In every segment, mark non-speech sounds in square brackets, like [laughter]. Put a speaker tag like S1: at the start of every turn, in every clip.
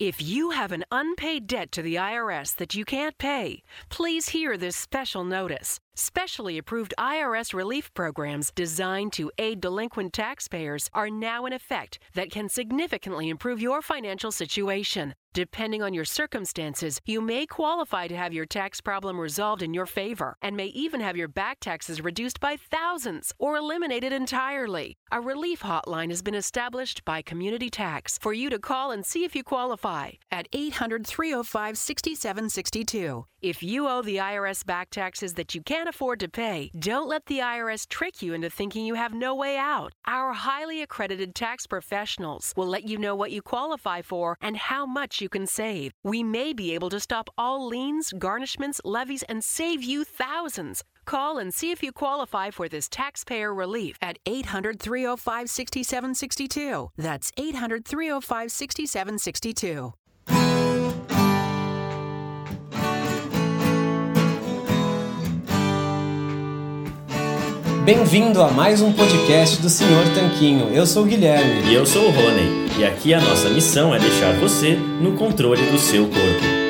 S1: If you have an unpaid debt to the IRS that you can't pay, please hear this special notice. Specially approved IRS relief programs designed to aid delinquent taxpayers are now in effect that can significantly improve your financial situation. Depending on your circumstances, you may qualify to have your tax problem resolved in your favor and may even have your back taxes reduced by thousands or eliminated entirely. A relief hotline has been established by Community Tax for you to call and see if you qualify at 800 305 6762. If you owe the IRS back taxes that you can't afford to pay, don't let the IRS trick you into thinking you have no way out. Our highly accredited tax professionals will let you know what you qualify for and how much you can save. We may be able to stop all liens, garnishments, levies, and save you thousands. Call and see if you qualify for this taxpayer relief at 800 305 6762. That's 800 305 6762.
S2: Bem-vindo a mais um podcast do Senhor Tanquinho. Eu sou o Guilherme.
S3: E eu sou o Rony. E aqui a nossa missão é deixar você no controle do seu corpo.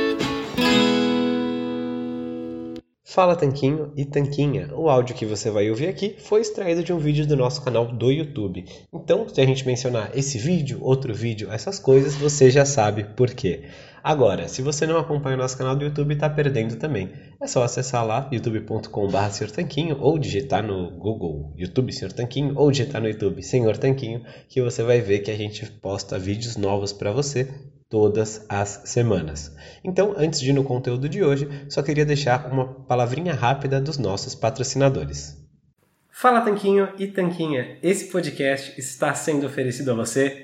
S2: Fala Tanquinho e Tanquinha. O áudio que você vai ouvir aqui foi extraído de um vídeo do nosso canal do YouTube. Então, se a gente mencionar esse vídeo, outro vídeo, essas coisas, você já sabe por quê. Agora, se você não acompanha o nosso canal do YouTube, está perdendo também. É só acessar lá youtube.com.br Tanquinho ou digitar no Google YouTube Senhor Tanquinho ou digitar no YouTube Senhor Tanquinho que você vai ver que a gente posta vídeos novos para você todas as semanas. Então, antes de ir no conteúdo de hoje, só queria deixar uma palavrinha rápida dos nossos patrocinadores. Fala Tanquinho e Tanquinha, esse podcast está sendo oferecido a você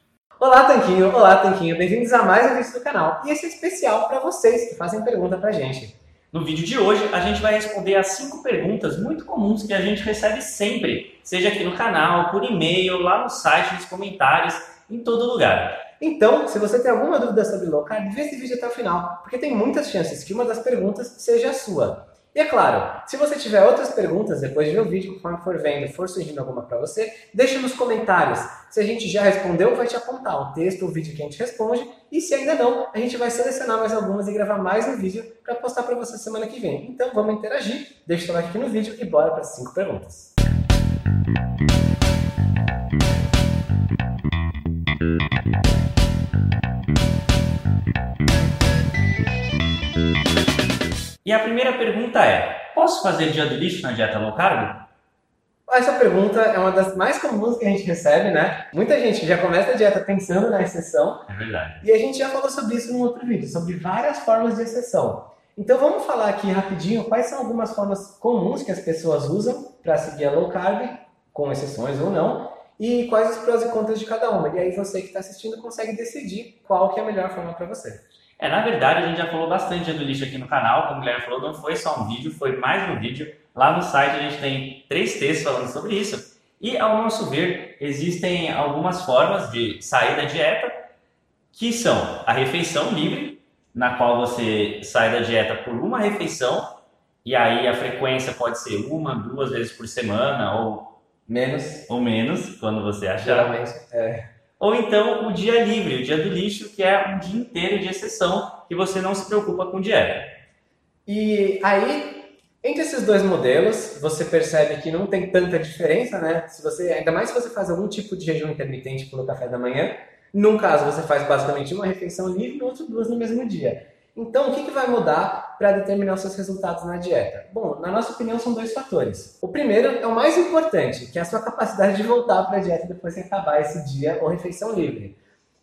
S4: Olá, Tanquinho! Olá, Tanquinho! Bem-vindos a mais um vídeo do canal. E esse é especial para vocês que fazem pergunta pra gente.
S3: No vídeo de hoje, a gente vai responder as cinco perguntas muito comuns que a gente recebe sempre, seja aqui no canal, por e-mail, lá no site, nos comentários, em todo lugar.
S4: Então, se você tem alguma dúvida sobre low carb, vê esse vídeo até o final, porque tem muitas chances que uma das perguntas seja a sua. E é claro, se você tiver outras perguntas depois de ver o vídeo, conforme for vendo, for surgindo alguma para você, deixa nos comentários. Se a gente já respondeu, vai te apontar o texto, o vídeo que a gente responde. E se ainda não, a gente vai selecionar mais algumas e gravar mais um vídeo para postar para você semana que vem. Então vamos interagir, deixa o like aqui no vídeo e bora para as 5 perguntas.
S3: E a primeira pergunta é: posso fazer dia do lixo na dieta low carb?
S4: Essa pergunta é uma das mais comuns que a gente recebe, né? Muita gente já começa a dieta pensando na exceção.
S3: É verdade.
S4: E a gente já falou sobre isso num outro vídeo, sobre várias formas de exceção. Então vamos falar aqui rapidinho quais são algumas formas comuns que as pessoas usam para seguir a low carb, com exceções ou não, e quais os prós e contras de cada uma. E aí você que está assistindo consegue decidir qual que é a melhor forma para você.
S3: É, na verdade, a gente já falou bastante do lixo aqui no canal, como o Guilherme falou, não foi só um vídeo, foi mais um vídeo. Lá no site a gente tem três textos falando sobre isso. E, ao nosso ver, existem algumas formas de sair da dieta, que são a refeição livre, na qual você sai da dieta por uma refeição, e aí a frequência pode ser uma, duas vezes por semana, ou
S4: menos,
S3: ou menos quando você achar.
S4: Geralmente, é.
S3: Ou então o dia livre, o dia do lixo, que é um dia inteiro de exceção que você não se preocupa com dieta.
S4: E aí, entre esses dois modelos, você percebe que não tem tanta diferença, né? Se você, ainda mais se você faz algum tipo de jejum intermitente pelo café da manhã, num caso você faz basicamente uma refeição livre, no outro duas no mesmo dia. Então, o que, que vai mudar para determinar os seus resultados na dieta? Bom, na nossa opinião, são dois fatores. O primeiro é o mais importante, que é a sua capacidade de voltar para a dieta depois que acabar esse dia ou refeição livre.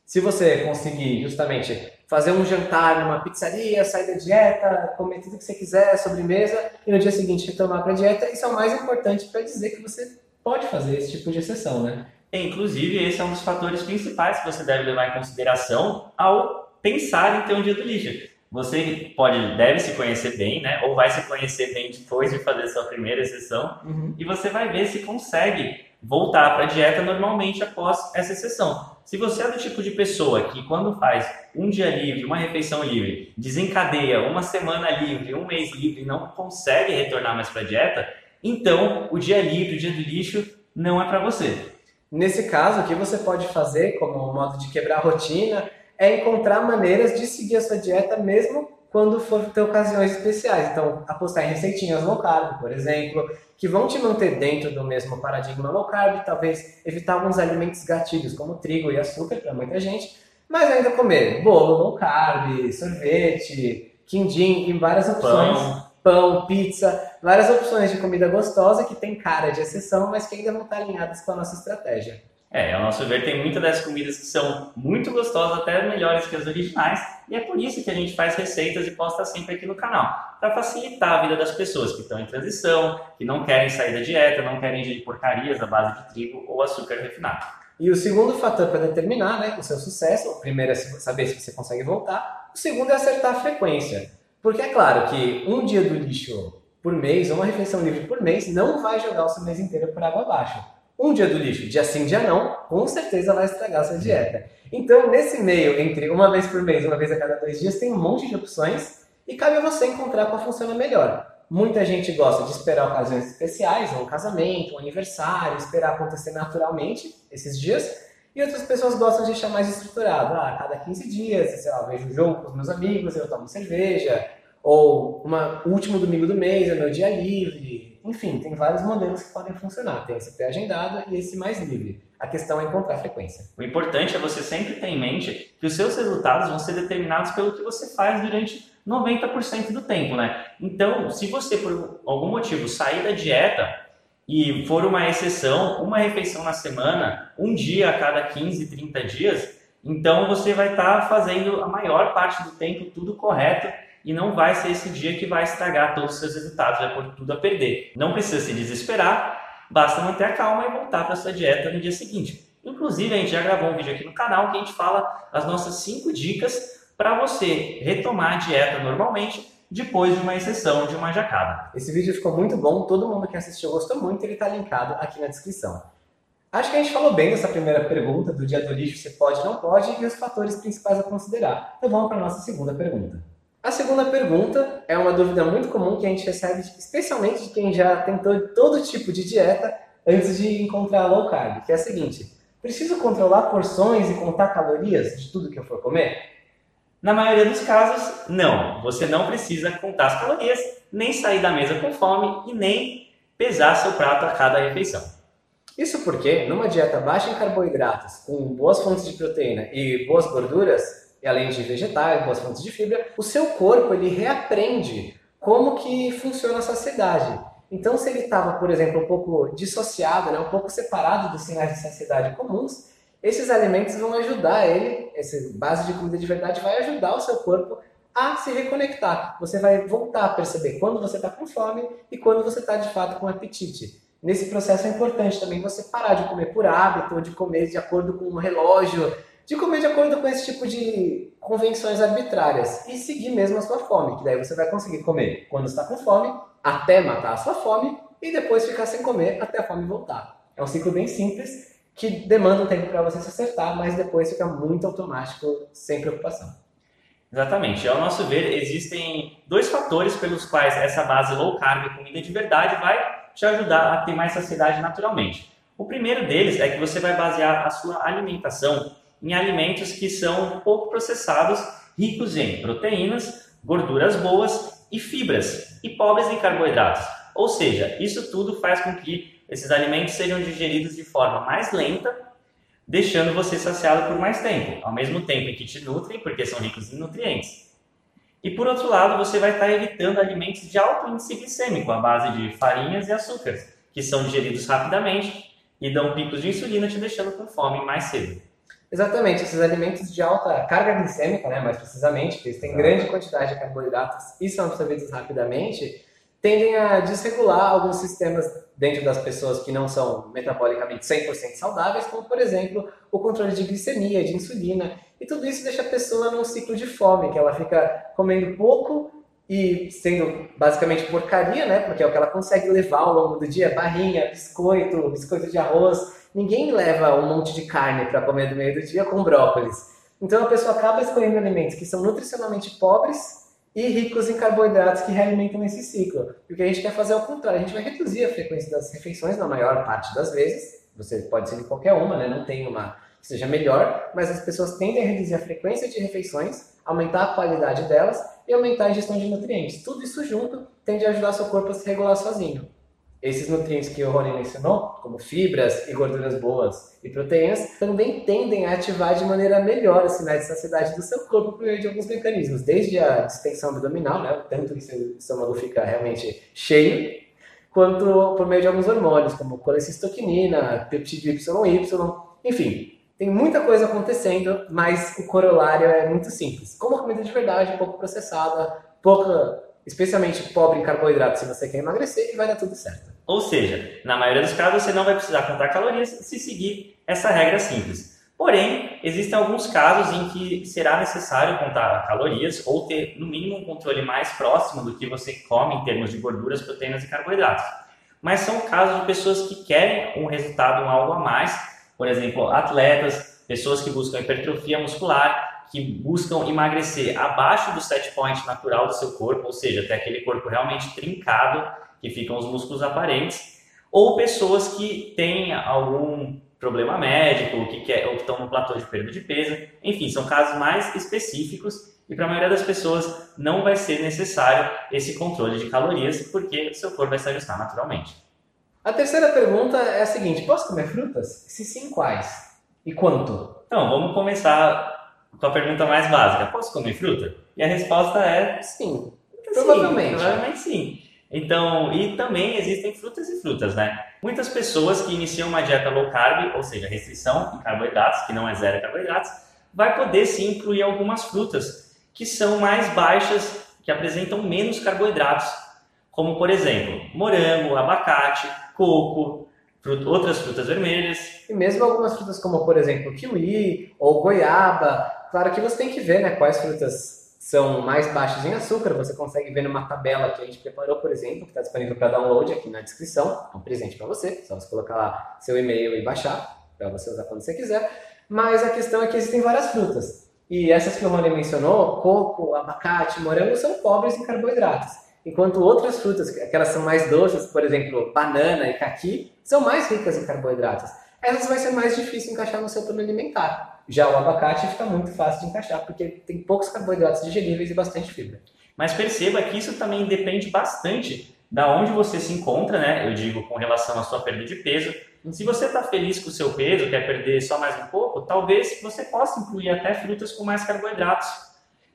S4: Se você conseguir justamente fazer um jantar numa pizzaria, sair da dieta, comer tudo que você quiser, sobremesa, e no dia seguinte retomar para a dieta, isso é o mais importante para dizer que você pode fazer esse tipo de exceção, né?
S3: Inclusive, esse é um dos fatores principais que você deve levar em consideração ao pensar em ter um dia do lixo. Você pode, deve se conhecer bem, né? Ou vai se conhecer bem depois de fazer sua primeira sessão. Uhum. E você vai ver se consegue voltar para a dieta normalmente após essa sessão. Se você é do tipo de pessoa que quando faz um dia livre, uma refeição livre, desencadeia uma semana livre, um mês livre e não consegue retornar mais para a dieta, então o dia livre, o dia do lixo não é para você.
S4: Nesse caso, o que você pode fazer como modo de quebrar a rotina é encontrar maneiras de seguir a sua dieta mesmo quando for ter ocasiões especiais. Então, apostar em receitinhas low carb, por exemplo, que vão te manter dentro do mesmo paradigma low carb, talvez evitar alguns alimentos gatilhos, como trigo e açúcar para muita gente, mas ainda comer bolo low carb, sorvete, quindim e várias opções. Pão. Pão, pizza, várias opções de comida gostosa que tem cara de exceção, mas que ainda não estão tá alinhadas com a nossa estratégia.
S3: É, ao nosso ver, tem muitas das comidas que são muito gostosas, até melhores que as originais, e é por isso que a gente faz receitas e posta sempre aqui no canal, para facilitar a vida das pessoas que estão em transição, que não querem sair da dieta, não querem ingerir porcarias à base de trigo ou açúcar refinado.
S4: E o segundo fator para determinar né, o seu sucesso, o primeiro é saber se você consegue voltar, o segundo é acertar a frequência. Porque é claro que um dia do lixo por mês, ou uma refeição livre por mês, não vai jogar o seu mês inteiro por água abaixo. Um dia do lixo, dia sim, dia não, com certeza vai estragar a sua dieta. Então, nesse meio, entre uma vez por mês, uma vez a cada dois dias, tem um monte de opções e cabe a você encontrar qual funciona melhor. Muita gente gosta de esperar ocasiões especiais, um casamento, um aniversário, esperar acontecer naturalmente esses dias. E outras pessoas gostam de deixar mais estruturado. Ah, a cada 15 dias, sei lá, vejo o jogo com os meus amigos, eu tomo cerveja. Ou uma, último domingo do mês é meu dia livre enfim, tem vários modelos que podem funcionar. Tem esse pré-agendado e esse mais livre. A questão é encontrar a frequência.
S3: O importante é você sempre ter em mente que os seus resultados vão ser determinados pelo que você faz durante 90% do tempo, né? Então, se você por algum motivo sair da dieta e for uma exceção, uma refeição na semana, um dia a cada 15, 30 dias, então você vai estar tá fazendo a maior parte do tempo tudo correto e não vai ser esse dia que vai estragar todos os seus resultados, vai pôr tudo a perder. Não precisa se desesperar, basta manter a calma e voltar para sua dieta no dia seguinte. Inclusive, a gente já gravou um vídeo aqui no canal que a gente fala as nossas 5 dicas para você retomar a dieta normalmente depois de uma exceção de uma jacada.
S4: Esse vídeo ficou muito bom, todo mundo que assistiu gostou muito, ele está linkado aqui na descrição. Acho que a gente falou bem dessa primeira pergunta do dia do lixo, se pode ou não pode, e os fatores principais a considerar. Então vamos para a nossa segunda pergunta. A segunda pergunta é uma dúvida muito comum que a gente recebe, especialmente de quem já tentou todo tipo de dieta antes de encontrar low carb, que é a seguinte: preciso controlar porções e contar calorias de tudo que eu for comer?
S3: Na maioria dos casos, não. Você não precisa contar as calorias, nem sair da mesa com fome e nem pesar seu prato a cada refeição.
S4: Isso porque, numa dieta baixa em carboidratos, com boas fontes de proteína e boas gorduras, e além de vegetais, boas fontes de fibra, o seu corpo ele reaprende como que funciona a saciedade. Então, se ele estava, por exemplo, um pouco dissociado, né, um pouco separado dos sinais de saciedade comuns, esses alimentos vão ajudar ele, essa base de comida de verdade vai ajudar o seu corpo a se reconectar. Você vai voltar a perceber quando você está com fome e quando você está de fato com apetite. Nesse processo é importante também você parar de comer por hábito ou de comer de acordo com um relógio de comer de acordo com esse tipo de convenções arbitrárias e seguir mesmo a sua fome, que daí você vai conseguir comer quando está com fome, até matar a sua fome e depois ficar sem comer até a fome voltar. É um ciclo bem simples que demanda um tempo para você se acertar, mas depois fica muito automático, sem preocupação.
S3: Exatamente. Ao nosso ver, existem dois fatores pelos quais essa base low carb, comida de verdade, vai te ajudar a ter mais saciedade naturalmente. O primeiro deles é que você vai basear a sua alimentação em alimentos que são pouco processados, ricos em proteínas, gorduras boas e fibras, e pobres em carboidratos. Ou seja, isso tudo faz com que esses alimentos sejam digeridos de forma mais lenta, deixando você saciado por mais tempo, ao mesmo tempo em que te nutrem, porque são ricos em nutrientes. E por outro lado, você vai estar evitando alimentos de alto índice glicêmico, à base de farinhas e açúcares, que são digeridos rapidamente e dão picos de insulina, te deixando com fome mais cedo.
S4: Exatamente, esses alimentos de alta carga glicêmica, né, mais precisamente, que eles têm grande quantidade de carboidratos e são absorvidos rapidamente, tendem a desregular alguns sistemas dentro das pessoas que não são metabolicamente 100% saudáveis, como por exemplo o controle de glicemia, de insulina, e tudo isso deixa a pessoa num ciclo de fome, que ela fica comendo pouco e sendo basicamente porcaria, né? Porque é o que ela consegue levar ao longo do dia, barrinha, biscoito, biscoito de arroz. Ninguém leva um monte de carne para comer no meio do dia com brócolis. Então a pessoa acaba escolhendo alimentos que são nutricionalmente pobres e ricos em carboidratos que realimentam esse ciclo. E o que a gente quer fazer é o contrário, a gente vai reduzir a frequência das refeições na maior parte das vezes. Você pode ser de qualquer uma, né? Não tem uma que seja melhor, mas as pessoas tendem a reduzir a frequência de refeições, aumentar a qualidade delas e aumentar a ingestão de nutrientes. Tudo isso junto tende a ajudar seu corpo a se regular sozinho. Esses nutrientes que o Rony mencionou, como fibras e gorduras boas e proteínas, também tendem a ativar de maneira melhor os sinais de saciedade do seu corpo por meio de alguns mecanismos, desde a distensão abdominal, né, tanto que seu estômago fica realmente cheio, quanto por meio de alguns hormônios, como colecistoquinina, peptídeo YY, enfim, tem muita coisa acontecendo, mas o corolário é muito simples. Como comida de verdade, pouco processada, pouca especialmente pobre em carboidratos, se você quer emagrecer, e vai dar tudo certo.
S3: Ou seja, na maioria dos casos você não vai precisar contar calorias se seguir essa regra simples. Porém, existem alguns casos em que será necessário contar calorias ou ter, no mínimo, um controle mais próximo do que você come em termos de gorduras, proteínas e carboidratos. Mas são casos de pessoas que querem um resultado, um algo a mais, por exemplo, atletas, pessoas que buscam hipertrofia muscular que buscam emagrecer abaixo do set point natural do seu corpo, ou seja, até aquele corpo realmente trincado, que ficam os músculos aparentes, ou pessoas que têm algum problema médico, que quer, ou que estão no platô de perda de peso. Enfim, são casos mais específicos e para a maioria das pessoas não vai ser necessário esse controle de calorias, porque o seu corpo vai se ajustar naturalmente.
S4: A terceira pergunta é a seguinte: posso comer frutas? Se sim, quais? E quanto?
S3: Então, vamos começar com a pergunta mais básica: posso comer fruta? E a resposta é
S4: sim.
S3: Provavelmente. Sim, provavelmente sim. Então, e também existem frutas e frutas, né? Muitas pessoas que iniciam uma dieta low carb, ou seja, restrição em carboidratos, que não é zero carboidratos, vai poder sim incluir algumas frutas que são mais baixas, que apresentam menos carboidratos, como por exemplo, morango, abacate, coco, outras frutas vermelhas.
S4: E mesmo algumas frutas como, por exemplo, kiwi ou goiaba, Claro que você tem que ver né, quais frutas são mais baixas em açúcar. Você consegue ver numa tabela que a gente preparou, por exemplo, que está disponível para download aqui na descrição. É um presente para você, só você colocar lá seu e-mail e baixar, para você usar quando você quiser. Mas a questão é que existem várias frutas. E essas que o Rony mencionou, coco, abacate, morango, são pobres em carboidratos. Enquanto outras frutas, aquelas são mais doces, por exemplo, banana e caqui, são mais ricas em carboidratos. Essas vai ser mais difícil encaixar no seu plano alimentar. Já o abacate fica muito fácil de encaixar, porque tem poucos carboidratos digeríveis e bastante fibra.
S3: Mas perceba que isso também depende bastante da onde você se encontra, né? Eu digo com relação à sua perda de peso. Se você está feliz com o seu peso, quer perder só mais um pouco, talvez você possa incluir até frutas com mais carboidratos.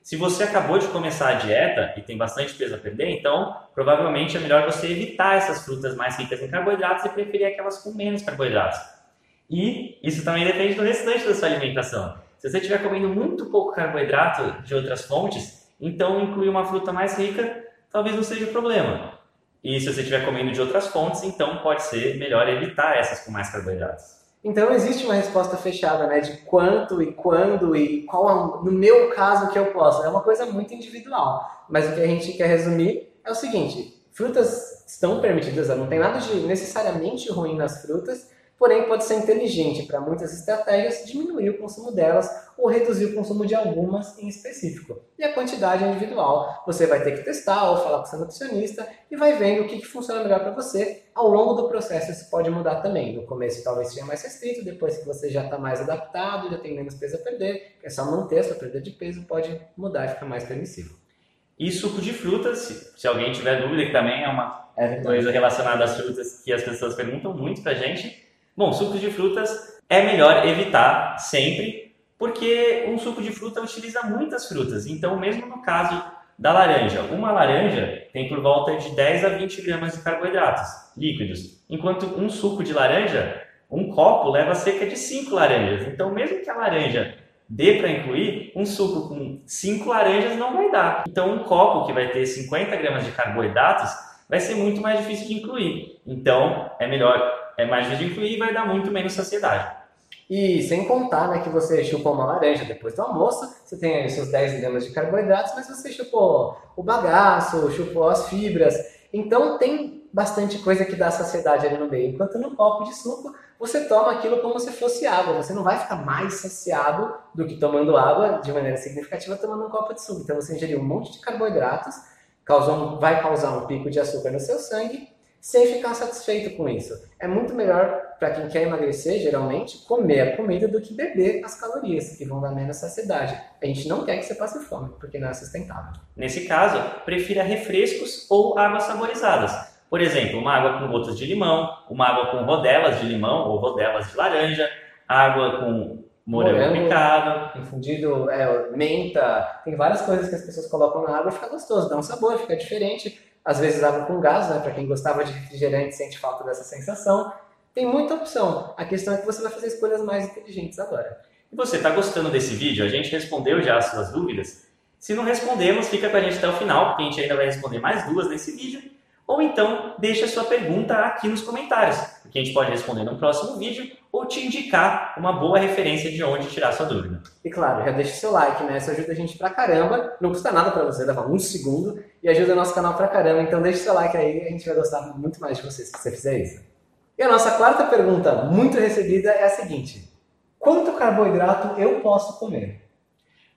S3: Se você acabou de começar a dieta e tem bastante peso a perder, então provavelmente é melhor você evitar essas frutas mais ricas em carboidratos e preferir aquelas com menos carboidratos. E isso também depende do restante da sua alimentação. Se você estiver comendo muito pouco carboidrato de outras fontes, então incluir uma fruta mais rica talvez não seja o problema. E se você estiver comendo de outras fontes, então pode ser melhor evitar essas com mais carboidratos.
S4: Então existe uma resposta fechada, né, de quanto e quando e qual no meu caso que eu posso. É uma coisa muito individual. Mas o que a gente quer resumir é o seguinte: frutas estão permitidas, não tem nada de necessariamente ruim nas frutas, porém pode ser inteligente para muitas estratégias diminuir o consumo delas ou reduzir o consumo de algumas em específico. E a quantidade é individual. Você vai ter que testar ou falar com seu nutricionista e vai vendo o que, que funciona melhor para você. Ao longo do processo isso pode mudar também. No começo talvez seja mais restrito, depois que você já está mais adaptado, já tem menos peso a perder, é só manter a sua perda de peso, pode mudar e ficar mais permissivo.
S3: E suco de frutas, se, se alguém tiver dúvida, que também é uma
S4: É
S3: coisa relacionada às frutas que as pessoas perguntam muito pra gente. Bom, sucos de frutas é melhor evitar sempre, porque um suco de fruta utiliza muitas frutas. Então, mesmo no caso da laranja, uma laranja tem por volta de 10 a 20 gramas de carboidratos líquidos, enquanto um suco de laranja, um copo, leva cerca de 5 laranjas. Então, mesmo que a laranja dê para incluir, um suco com 5 laranjas não vai dar. Então, um copo que vai ter 50 gramas de carboidratos vai ser muito mais difícil de incluir. Então, é melhor, é mais incluir e vai dar muito menos saciedade.
S4: E sem contar né, que você chupou uma laranja depois do almoço, você tem seus 10 gramas de carboidratos, mas você chupou o bagaço, chupou as fibras. Então tem bastante coisa que dá saciedade ali no meio. Enquanto no copo de suco, você toma aquilo como se fosse água. Você não vai ficar mais saciado do que tomando água de maneira significativa tomando um copo de suco. Então você ingeriu um monte de carboidratos, causou, vai causar um pico de açúcar no seu sangue sem ficar satisfeito com isso. É muito melhor para quem quer emagrecer, geralmente, comer a comida do que beber as calorias, que vão dar menos saciedade. A gente não quer que você passe fome, porque não é sustentável.
S3: Nesse caso, prefira refrescos ou águas saborizadas. Por exemplo, uma água com gotas de limão, uma água com rodelas de limão ou rodelas de laranja, água com morango,
S4: Morango.
S3: picado.
S4: Infundido, é, menta, tem várias coisas que as pessoas colocam na água fica gostoso, dá um sabor, fica diferente. Às vezes água com gás, né? Para quem gostava de refrigerante sente falta dessa sensação. Tem muita opção. A questão é que você vai fazer escolhas mais inteligentes agora.
S3: E você está gostando desse vídeo? A gente respondeu já as suas dúvidas? Se não respondemos, fica com a gente até o final, porque a gente ainda vai responder mais duas nesse vídeo. Ou então, deixa a sua pergunta aqui nos comentários, que a gente pode responder no próximo vídeo ou te indicar uma boa referência de onde tirar sua dúvida.
S4: E claro, já deixa o seu like, né? Isso ajuda a gente pra caramba. Não custa nada pra você, leva um segundo e ajuda o nosso canal pra caramba. Então deixa o seu like aí, a gente vai gostar muito mais de você se você fizer isso. E a nossa quarta pergunta, muito recebida, é a seguinte: Quanto carboidrato eu posso comer?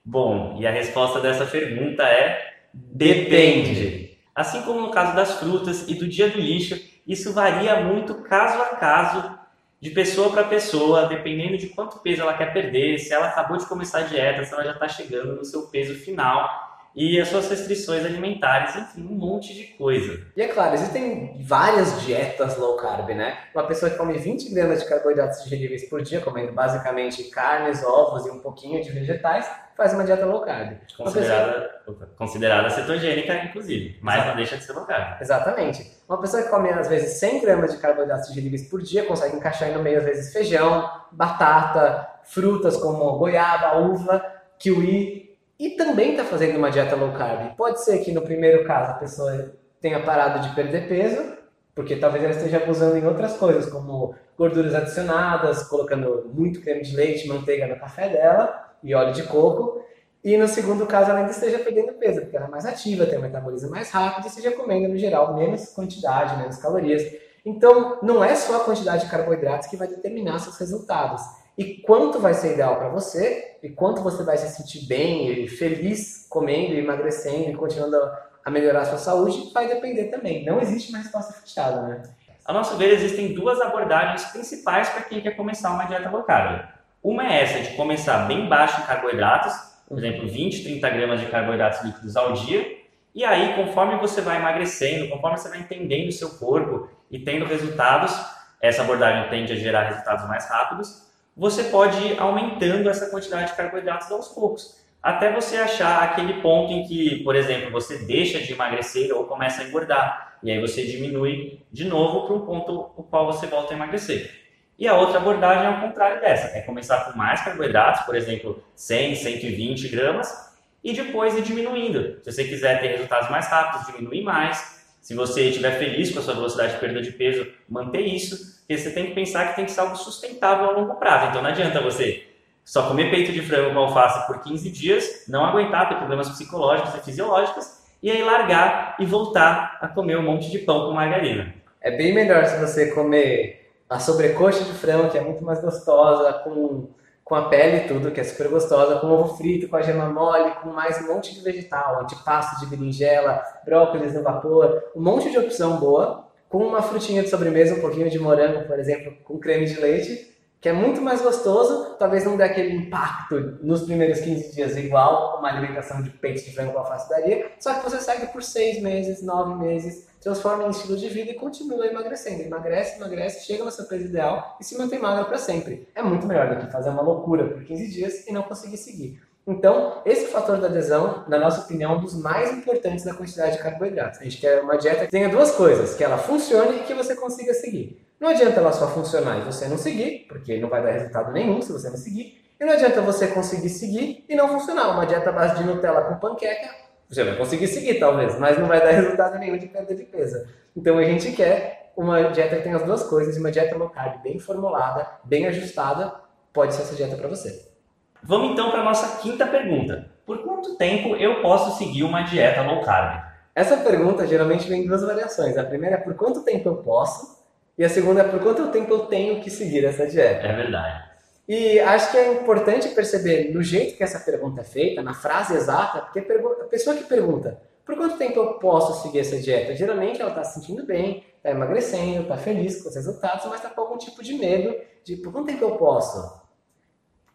S3: Bom, e a resposta dessa pergunta é depende. Assim como no caso das frutas e do dia do lixo, isso varia muito caso a caso, de pessoa para pessoa, dependendo de quanto peso ela quer perder, se ela acabou de começar a dieta, se ela já está chegando no seu peso final e as suas restrições alimentares, enfim, um monte de coisa.
S4: E é claro, existem várias dietas low carb, né? Uma pessoa que come 20 gramas de carboidratos digeríveis por dia, comendo basicamente carnes, ovos e um pouquinho de vegetais, faz uma dieta low carb. Pessoa-
S3: Considerada, opa, considerada cetogênica, inclusive, mas
S4: Exato.
S3: não deixa de ser low carb.
S4: Exatamente. Uma pessoa que come às vezes 100 gramas de carboidratos digeríveis por dia consegue encaixar aí no meio às vezes feijão, batata, frutas como goiaba, uva, kiwi e também está fazendo uma dieta low carb. Pode ser que no primeiro caso a pessoa tenha parado de perder peso, porque talvez ela esteja abusando em outras coisas, como gorduras adicionadas, colocando muito creme de leite, manteiga no café dela e óleo de coco. E no segundo caso, ela ainda esteja perdendo peso, porque ela é mais ativa, tem um metabolismo mais rápido e esteja comendo, no geral, menos quantidade, menos calorias. Então, não é só a quantidade de carboidratos que vai determinar seus resultados. E quanto vai ser ideal para você, e quanto você vai se sentir bem e feliz comendo, e emagrecendo e continuando a melhorar a sua saúde, vai depender também. Não existe uma resposta fechada, né?
S3: A nosso ver, existem duas abordagens principais para quem quer começar uma dieta low carb. Uma é essa de começar bem baixo em carboidratos, por exemplo, 20, 30 gramas de carboidratos líquidos ao dia, e aí, conforme você vai emagrecendo, conforme você vai entendendo o seu corpo e tendo resultados, essa abordagem tende a gerar resultados mais rápidos, você pode ir aumentando essa quantidade de carboidratos aos poucos, até você achar aquele ponto em que, por exemplo, você deixa de emagrecer ou começa a engordar, e aí você diminui de novo para um ponto o qual você volta a emagrecer. E a outra abordagem é o contrário dessa, é começar com mais carboidratos, por exemplo, 100, 120 gramas, e depois ir diminuindo. Se você quiser ter resultados mais rápidos, diminuir mais. Se você estiver feliz com a sua velocidade de perda de peso, manter isso. Porque você tem que pensar que tem que ser algo sustentável a longo prazo. Então não adianta você só comer peito de frango com alface por 15 dias, não aguentar, ter problemas psicológicos e fisiológicos, e aí largar e voltar a comer um monte de pão com margarina.
S4: É bem melhor se você comer a sobrecoxa de frango, que é muito mais gostosa, com, com a pele tudo, que é super gostosa, com ovo frito, com a gema mole, com mais um monte de vegetal, antipasto de berinjela, brócolis no vapor, um monte de opção boa, com uma frutinha de sobremesa, um pouquinho de morango, por exemplo, com creme de leite, que é muito mais gostoso, talvez não dê aquele impacto nos primeiros 15 dias igual uma alimentação de peito de frango com alface daria, só que você segue por 6 meses, 9 meses, transforma em estilo de vida e continua emagrecendo. Emagrece, emagrece, chega no seu peso ideal e se mantém magro para sempre. É muito melhor do que fazer uma loucura por 15 dias e não conseguir seguir. Então, esse fator da adesão, na nossa opinião, é um dos mais importantes da quantidade de carboidratos. A gente quer uma dieta que tenha duas coisas, que ela funcione e que você consiga seguir. Não adianta ela só funcionar e você não seguir, porque não vai dar resultado nenhum se você não seguir. E não adianta você conseguir seguir e não funcionar. Uma dieta base de Nutella com panqueca, você vai conseguir seguir talvez, mas não vai dar [laughs] resultado nenhum de perda de peso. Então a gente quer uma dieta que tenha as duas coisas, uma dieta low carb bem formulada, bem ajustada, pode ser essa dieta para você.
S3: Vamos então para a nossa quinta pergunta. Por quanto tempo eu posso seguir uma dieta low carb?
S4: Essa pergunta geralmente vem em duas variações. A primeira é por quanto tempo eu posso, e a segunda é por quanto tempo eu tenho que seguir essa dieta.
S3: É verdade.
S4: E acho que é importante perceber no jeito que essa pergunta é feita, na frase exata, porque a pessoa que pergunta por quanto tempo eu posso seguir essa dieta, geralmente ela está se sentindo bem, está emagrecendo, está feliz com os resultados, mas está com algum tipo de medo de por quanto tempo eu posso.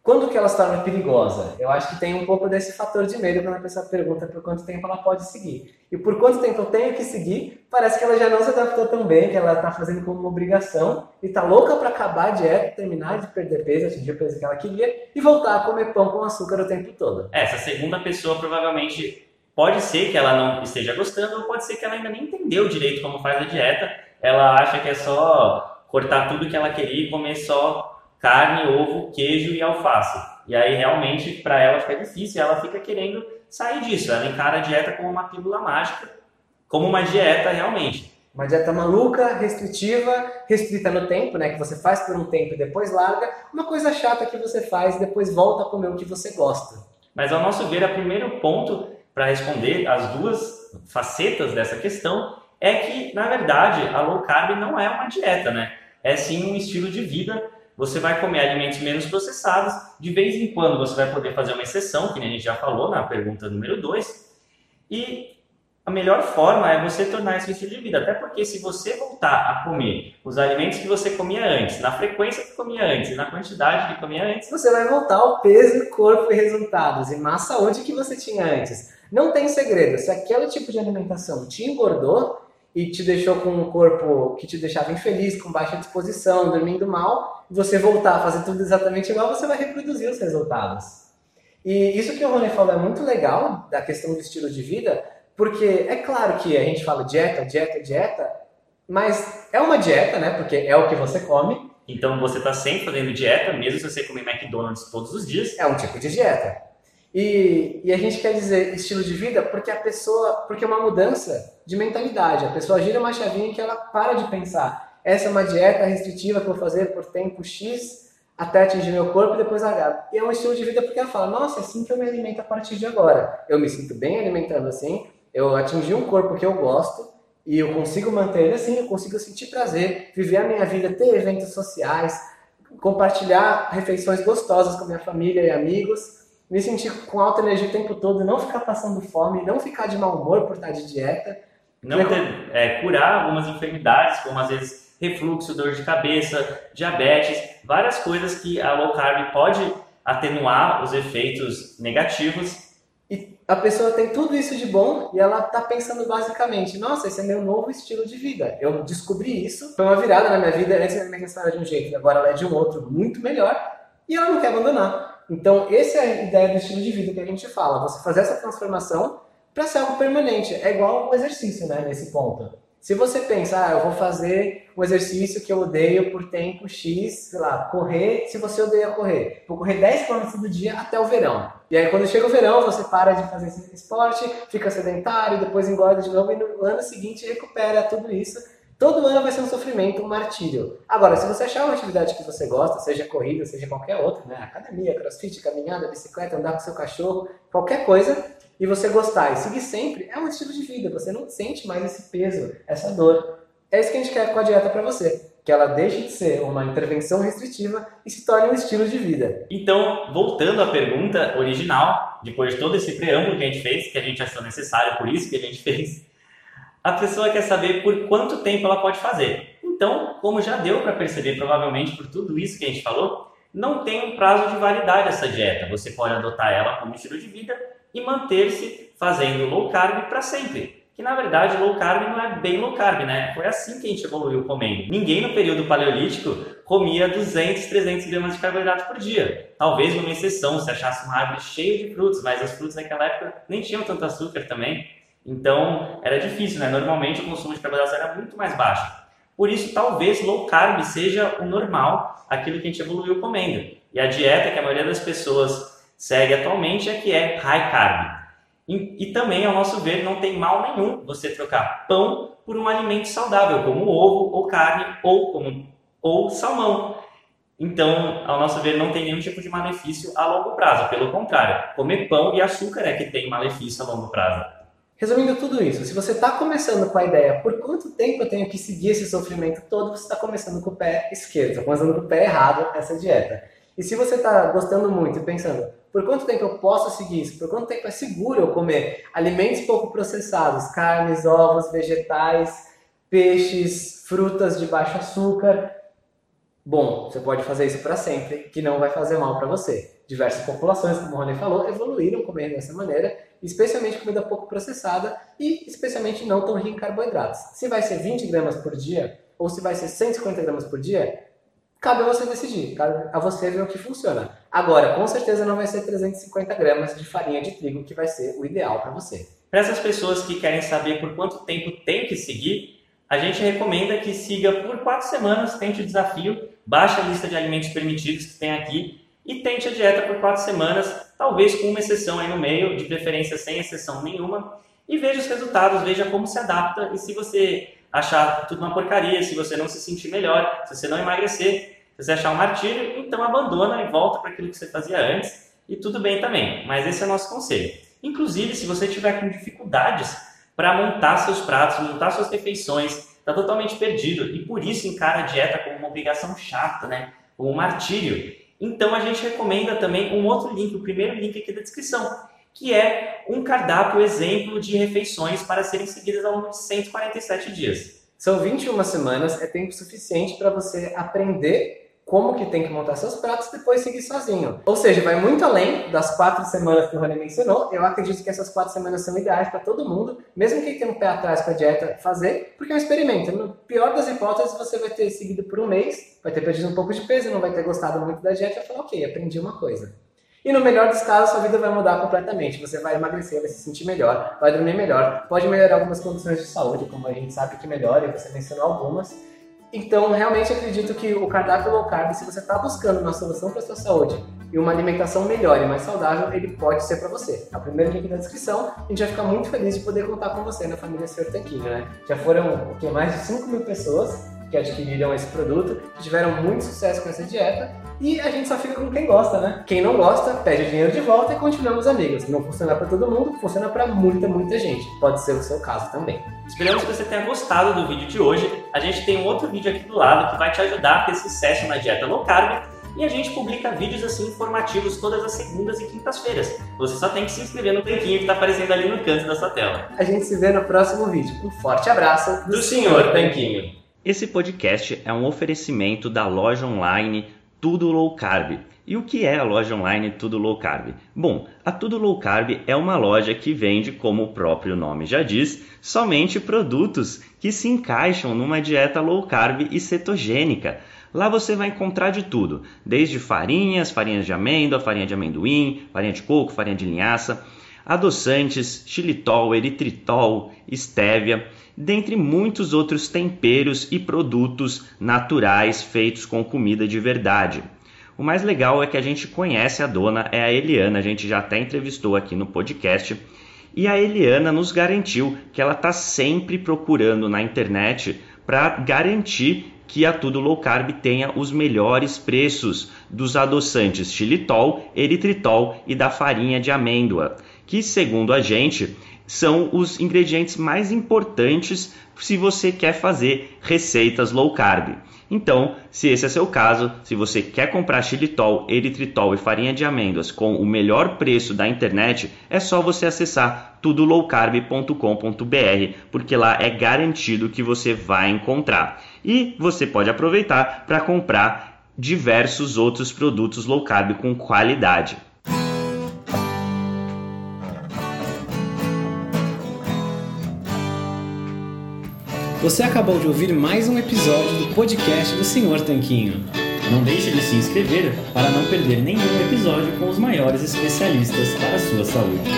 S4: Quando que ela se torna perigosa? Eu acho que tem um pouco desse fator de medo quando a pessoa pergunta por quanto tempo ela pode seguir. E por quanto tempo eu tenho que seguir, parece que ela já não se adaptou tão bem, que ela está fazendo como uma obrigação e está louca para acabar a dieta, terminar de perder peso, atingir o peso que ela queria e voltar a comer pão com açúcar o tempo todo.
S3: É, essa segunda pessoa provavelmente pode ser que ela não esteja gostando ou pode ser que ela ainda nem entendeu direito como faz a dieta. Ela acha que é só cortar tudo que ela queria e comer só carne, ovo, queijo e alface. E aí realmente para ela fica difícil, ela fica querendo sair disso. Ela encara a dieta como uma pílula mágica, como uma dieta realmente.
S4: Uma dieta maluca, restritiva, restrita no tempo, né? Que você faz por um tempo e depois larga. Uma coisa chata que você faz e depois volta a comer o que você gosta.
S3: Mas ao nosso ver, o primeiro ponto para responder as duas facetas dessa questão é que, na verdade, a low carb não é uma dieta, né? É sim um estilo de vida você vai comer alimentos menos processados. De vez em quando você vai poder fazer uma exceção, que a gente já falou na pergunta número 2. E a melhor forma é você tornar esse estilo de vida. Até porque se você voltar a comer os alimentos que você comia antes, na frequência que comia antes na quantidade que comia antes,
S4: você vai voltar ao peso, corpo e resultados e má saúde que você tinha antes. Não tem segredo. Se aquele tipo de alimentação te engordou, e te deixou com um corpo que te deixava infeliz, com baixa disposição, dormindo mal, você voltar a fazer tudo exatamente igual, você vai reproduzir os resultados. E isso que o Rony falou é muito legal, da questão do estilo de vida, porque é claro que a gente fala dieta, dieta, dieta, mas é uma dieta, né? Porque é o que você come.
S3: Então você está sempre fazendo dieta, mesmo se você comer McDonald's todos os dias.
S4: É um tipo de dieta. E, e, a gente quer dizer estilo de vida porque a pessoa, porque é uma mudança de mentalidade. A pessoa gira uma chavinha que ela para de pensar. Essa é uma dieta restritiva que eu vou fazer por tempo X até atingir meu corpo e depois largar. E é um estilo de vida porque ela fala, nossa, é assim que eu me alimento a partir de agora. Eu me sinto bem alimentando assim, eu atingi um corpo que eu gosto e eu consigo manter ele assim, eu consigo sentir prazer, viver a minha vida, ter eventos sociais, compartilhar refeições gostosas com minha família e amigos me sentir com alta energia o tempo todo, não ficar passando fome, não ficar de mau humor por estar de dieta.
S3: Não ter, é, curar algumas enfermidades, como às vezes refluxo, dor de cabeça, diabetes, várias coisas que a low carb pode atenuar os efeitos negativos.
S4: E a pessoa tem tudo isso de bom e ela está pensando basicamente, nossa, esse é meu novo estilo de vida. Eu descobri isso, foi uma virada na minha vida, antes minha história de um jeito, agora ela é de um outro muito melhor e ela não quer abandonar. Então, essa é a ideia do estilo de vida que a gente fala. Você fazer essa transformação para ser algo permanente. É igual o exercício, né? Nesse ponto. Se você pensa, ah, eu vou fazer um exercício que eu odeio por tempo X, sei lá, correr, se você odeia correr, vou correr 10 km todo dia até o verão. E aí quando chega o verão, você para de fazer esse esporte, fica sedentário, depois engorda de novo e no ano seguinte recupera tudo isso Todo ano vai ser um sofrimento, um martírio. Agora, se você achar uma atividade que você gosta, seja corrida, seja qualquer outra, né? academia, crossfit, caminhada, bicicleta, andar com seu cachorro, qualquer coisa, e você gostar e seguir sempre, é um estilo de vida. Você não sente mais esse peso, essa dor. É isso que a gente quer com a dieta para você. Que ela deixe de ser uma intervenção restritiva e se torne um estilo de vida.
S3: Então, voltando à pergunta original, depois de todo esse preâmbulo que a gente fez, que a gente achou necessário, por isso que a gente fez, a pessoa quer saber por quanto tempo ela pode fazer. Então, como já deu para perceber provavelmente por tudo isso que a gente falou, não tem um prazo de validade essa dieta. Você pode adotar ela como estilo de vida e manter-se fazendo low carb para sempre que na verdade low carb não é bem low carb, né? Foi assim que a gente evoluiu comendo. Ninguém no período paleolítico comia 200, 300 gramas de carboidrato por dia. Talvez uma exceção, se achasse uma árvore cheia de frutos, mas as frutas naquela época nem tinham tanto açúcar também. Então era difícil, né? Normalmente o consumo de carboidratos era muito mais baixo. Por isso, talvez low carb seja o normal, aquilo que a gente evoluiu comendo. E a dieta que a maioria das pessoas segue atualmente é que é high carb. E, e, também, ao nosso ver, não tem mal nenhum você trocar pão por um alimento saudável, como ovo, ou carne, ou, como, ou salmão. Então, ao nosso ver, não tem nenhum tipo de malefício a longo prazo. Pelo contrário, comer pão e açúcar é que tem malefício a longo prazo.
S4: Resumindo tudo isso, se você está começando com a ideia por quanto tempo eu tenho que seguir esse sofrimento todo, você está começando com o pé esquerdo, está começando com o pé errado essa dieta. E se você está gostando muito e pensando, por quanto tempo eu posso seguir isso? Por quanto tempo é seguro eu comer alimentos pouco processados, carnes, ovos, vegetais, peixes, frutas de baixo açúcar? Bom, você pode fazer isso para sempre, que não vai fazer mal para você. Diversas populações, como o Rony falou, evoluíram comendo dessa maneira, especialmente comida pouco processada e especialmente não tão rica em carboidratos. Se vai ser 20 gramas por dia ou se vai ser 150 gramas por dia, Cabe a você decidir, cabe a você ver o que funciona. Agora, com certeza não vai ser 350 gramas de farinha de trigo que vai ser o ideal para você.
S3: Para essas pessoas que querem saber por quanto tempo tem que seguir, a gente recomenda que siga por quatro semanas, tente o desafio, baixe a lista de alimentos permitidos que tem aqui e tente a dieta por quatro semanas, talvez com uma exceção aí no meio, de preferência sem exceção nenhuma, e veja os resultados, veja como se adapta e se você achar tudo uma porcaria, se você não se sentir melhor, se você não emagrecer, se você achar um martírio, então abandona e volta para aquilo que você fazia antes e tudo bem também. Mas esse é o nosso conselho. Inclusive, se você tiver com dificuldades para montar seus pratos, montar suas refeições, está totalmente perdido e por isso encara a dieta como uma obrigação chata, né? Como um martírio. Então a gente recomenda também um outro link, o primeiro link aqui da descrição, que é um cardápio exemplo de refeições para serem seguidas ao longo de 147 dias.
S4: São 21 semanas, é tempo suficiente para você aprender como que tem que montar seus pratos e depois seguir sozinho. Ou seja, vai muito além das quatro semanas que o Rony mencionou. Eu acredito que essas quatro semanas são ideais para todo mundo, mesmo quem tem um pé atrás com a dieta, fazer, porque é um experimento. No pior das hipóteses, você vai ter seguido por um mês, vai ter perdido um pouco de peso, não vai ter gostado muito da dieta e vai falar, ok, aprendi uma coisa. E no melhor dos casos, sua vida vai mudar completamente. Você vai emagrecer, vai se sentir melhor, vai dormir melhor, pode melhorar algumas condições de saúde, como a gente sabe que melhora, e você mencionou algumas. Então, realmente acredito que o cardápio low carb, se você está buscando uma solução para sua saúde e uma alimentação melhor e mais saudável, ele pode ser para você. É o primeiro link na descrição. A gente vai ficar muito feliz de poder contar com você na família Tanquinho, né? Já foram o que, mais de 5 mil pessoas que adquiriram esse produto, que tiveram muito sucesso com essa dieta e a gente só fica com quem gosta, né? Quem não gosta, pede o dinheiro de volta e continuamos amigos. Não funciona para todo mundo, funciona para muita, muita gente. Pode ser o seu caso também.
S3: Esperamos que você tenha gostado do vídeo de hoje. A gente tem um outro vídeo aqui do lado que vai te ajudar a ter sucesso na dieta low carb. E a gente publica vídeos assim informativos todas as segundas e quintas-feiras. Você só tem que se inscrever no tanquinho que está aparecendo ali no canto da sua tela.
S4: A gente se vê no próximo vídeo. Um forte abraço
S3: do, do Senhor Tanquinho.
S5: Esse podcast é um oferecimento da loja online Tudo Low Carb. E o que é a loja online Tudo Low Carb? Bom, a Tudo Low Carb é uma loja que vende, como o próprio nome já diz, somente produtos que se encaixam numa dieta low carb e cetogênica. Lá você vai encontrar de tudo, desde farinhas, farinhas de amêndoa, farinha de amendoim, farinha de coco, farinha de linhaça, adoçantes, xilitol, eritritol, estévia dentre muitos outros temperos e produtos naturais feitos com comida de verdade. O mais legal é que a gente conhece a dona, é a Eliana, a gente já até entrevistou aqui no podcast. E a Eliana nos garantiu que ela está sempre procurando na internet para garantir que a Tudo Low Carb tenha os melhores preços dos adoçantes xilitol, eritritol e da farinha de amêndoa, que segundo a gente
S3: são os ingredientes mais importantes se você quer fazer receitas low carb. Então, se esse é seu caso, se você quer comprar xilitol, eritritol e farinha de amêndoas com o melhor preço da internet, é só você acessar tudolowcarb.com.br, porque lá é garantido que você vai encontrar. E você pode aproveitar para comprar diversos outros produtos low carb com qualidade.
S4: Você acabou de ouvir mais um episódio do podcast do Senhor Tanquinho.
S6: Não deixe de se inscrever para não perder nenhum episódio com os maiores especialistas para a sua saúde.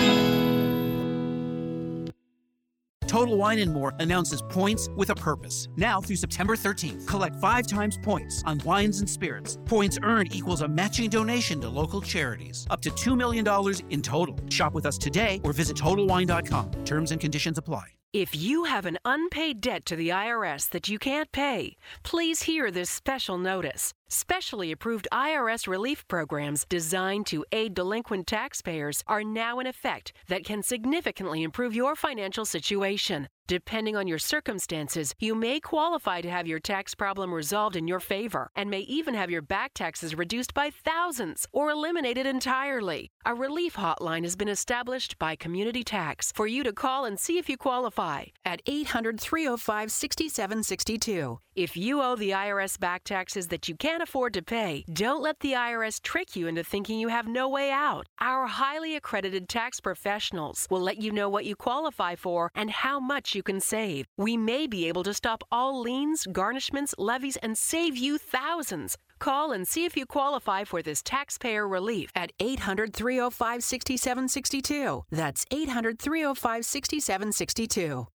S7: Total Wine and More announces points with a purpose. Now through September 13th, collect five times points on wines and spirits. Points earned equals a matching donation to local charities, up to $2 million in total. Shop with us today or visit TotalWine.com. Terms and conditions apply.
S1: If you have an unpaid debt to the IRS that you can't pay, please hear this special notice. Specially approved IRS relief programs designed to aid delinquent taxpayers are now in effect that can significantly improve your financial situation. Depending on your circumstances, you may qualify to have your tax problem resolved in your favor and may even have your back taxes reduced by thousands or eliminated entirely. A relief hotline has been established by Community Tax for you to call and see if you qualify at 800 305 6762. If you owe the IRS back taxes that you can't afford to pay, don't let the IRS trick you into thinking you have no way out. Our highly accredited tax professionals will let you know what you qualify for and how much you can save. We may be able to stop all liens, garnishments, levies, and save you thousands. Call and see if you qualify for this taxpayer relief at 800 305 6762. That's 800 305 6762.